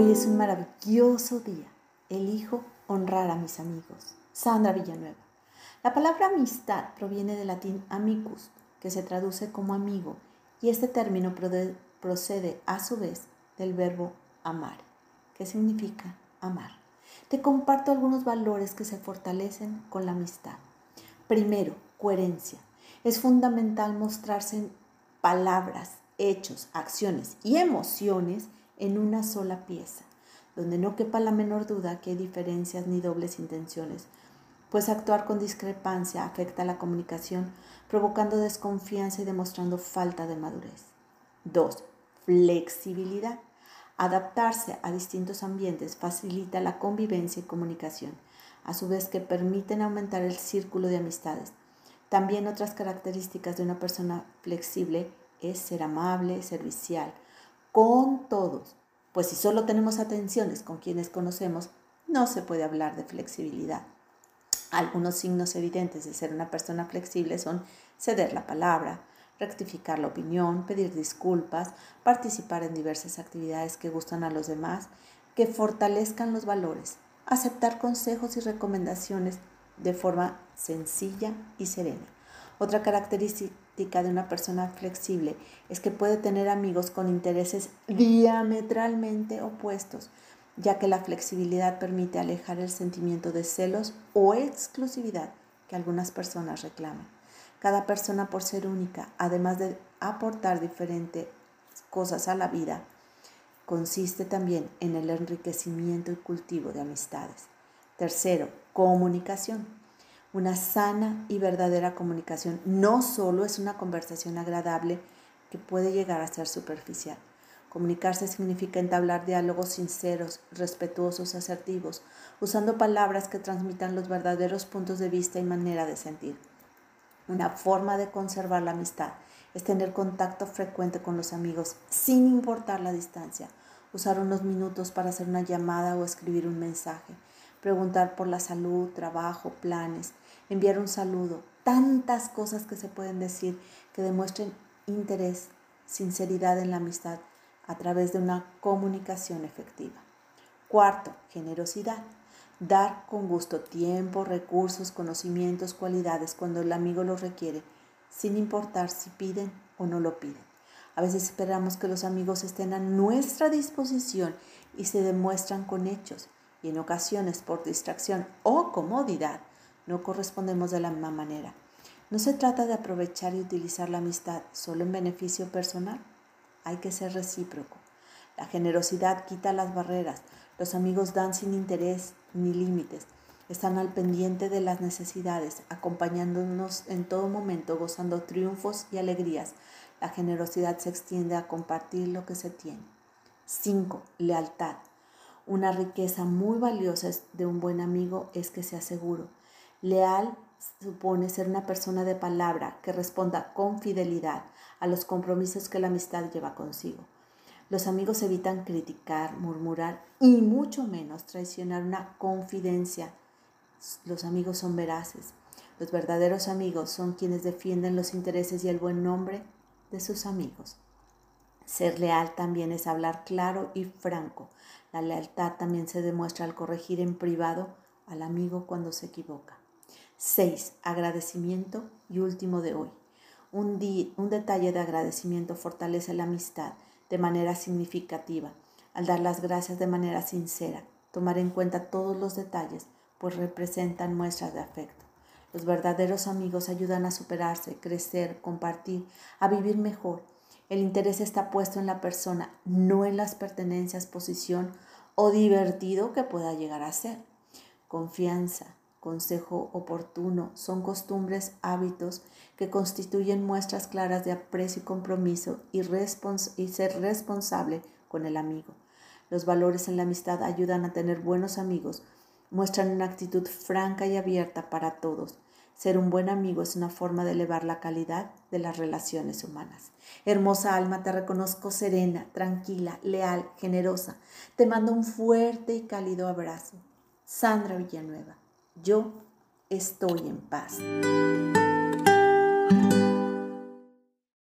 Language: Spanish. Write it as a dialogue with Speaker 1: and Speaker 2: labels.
Speaker 1: Hoy es un maravilloso día. Elijo honrar a mis amigos. Sandra Villanueva. La palabra amistad proviene del latín amicus, que se traduce como amigo, y este término procede a su vez del verbo amar, que significa amar. Te comparto algunos valores que se fortalecen con la amistad. Primero, coherencia. Es fundamental mostrarse en palabras, hechos, acciones y emociones en una sola pieza, donde no quepa la menor duda que hay diferencias ni dobles intenciones, pues actuar con discrepancia afecta la comunicación, provocando desconfianza y demostrando falta de madurez. 2. Flexibilidad. Adaptarse a distintos ambientes facilita la convivencia y comunicación, a su vez que permiten aumentar el círculo de amistades. También otras características de una persona flexible es ser amable, servicial, con todos, pues si solo tenemos atenciones con quienes conocemos, no se puede hablar de flexibilidad. Algunos signos evidentes de ser una persona flexible son ceder la palabra, rectificar la opinión, pedir disculpas, participar en diversas actividades que gustan a los demás, que fortalezcan los valores, aceptar consejos y recomendaciones de forma sencilla y serena. Otra característica de una persona flexible es que puede tener amigos con intereses diametralmente opuestos, ya que la flexibilidad permite alejar el sentimiento de celos o exclusividad que algunas personas reclaman. Cada persona por ser única, además de aportar diferentes cosas a la vida, consiste también en el enriquecimiento y cultivo de amistades. Tercero, comunicación. Una sana y verdadera comunicación no solo es una conversación agradable que puede llegar a ser superficial. Comunicarse significa entablar diálogos sinceros, respetuosos, asertivos, usando palabras que transmitan los verdaderos puntos de vista y manera de sentir. Una forma de conservar la amistad es tener contacto frecuente con los amigos sin importar la distancia, usar unos minutos para hacer una llamada o escribir un mensaje, preguntar por la salud, trabajo, planes, enviar un saludo, tantas cosas que se pueden decir que demuestren interés, sinceridad en la amistad a través de una comunicación efectiva. Cuarto, generosidad. Dar con gusto tiempo, recursos, conocimientos, cualidades cuando el amigo los requiere, sin importar si piden o no lo piden. A veces esperamos que los amigos estén a nuestra disposición y se demuestran con hechos, y en ocasiones por distracción o comodidad no correspondemos de la misma manera. No se trata de aprovechar y utilizar la amistad solo en beneficio personal. Hay que ser recíproco. La generosidad quita las barreras. Los amigos dan sin interés ni límites. Están al pendiente de las necesidades, acompañándonos en todo momento, gozando triunfos y alegrías. La generosidad se extiende a compartir lo que se tiene. 5. Lealtad. Una riqueza muy valiosa de un buen amigo es que sea seguro Leal supone ser una persona de palabra que responda con fidelidad a los compromisos que la amistad lleva consigo. Los amigos evitan criticar, murmurar y mucho menos traicionar una confidencia. Los amigos son veraces. Los verdaderos amigos son quienes defienden los intereses y el buen nombre de sus amigos. Ser leal también es hablar claro y franco. La lealtad también se demuestra al corregir en privado al amigo cuando se equivoca. 6. Agradecimiento y último de hoy. Un, un detalle de agradecimiento fortalece la amistad de manera significativa. Al dar las gracias de manera sincera, tomar en cuenta todos los detalles, pues representan muestras de afecto. Los verdaderos amigos ayudan a superarse, crecer, compartir, a vivir mejor. El interés está puesto en la persona, no en las pertenencias, posición o divertido que pueda llegar a ser. Confianza, consejo oportuno, son costumbres, hábitos que constituyen muestras claras de aprecio y compromiso y, y, ser responsable con el amigo. Los valores en la amistad ayudan a tener buenos amigos, muestran una actitud franca y abierta para todos. Ser un buen amigo es una forma de elevar la calidad de las relaciones humanas. Hermosa alma, te reconozco serena, tranquila, leal, generosa. Te mando un fuerte y cálido abrazo. Sandra Villanueva yo estoy en paz.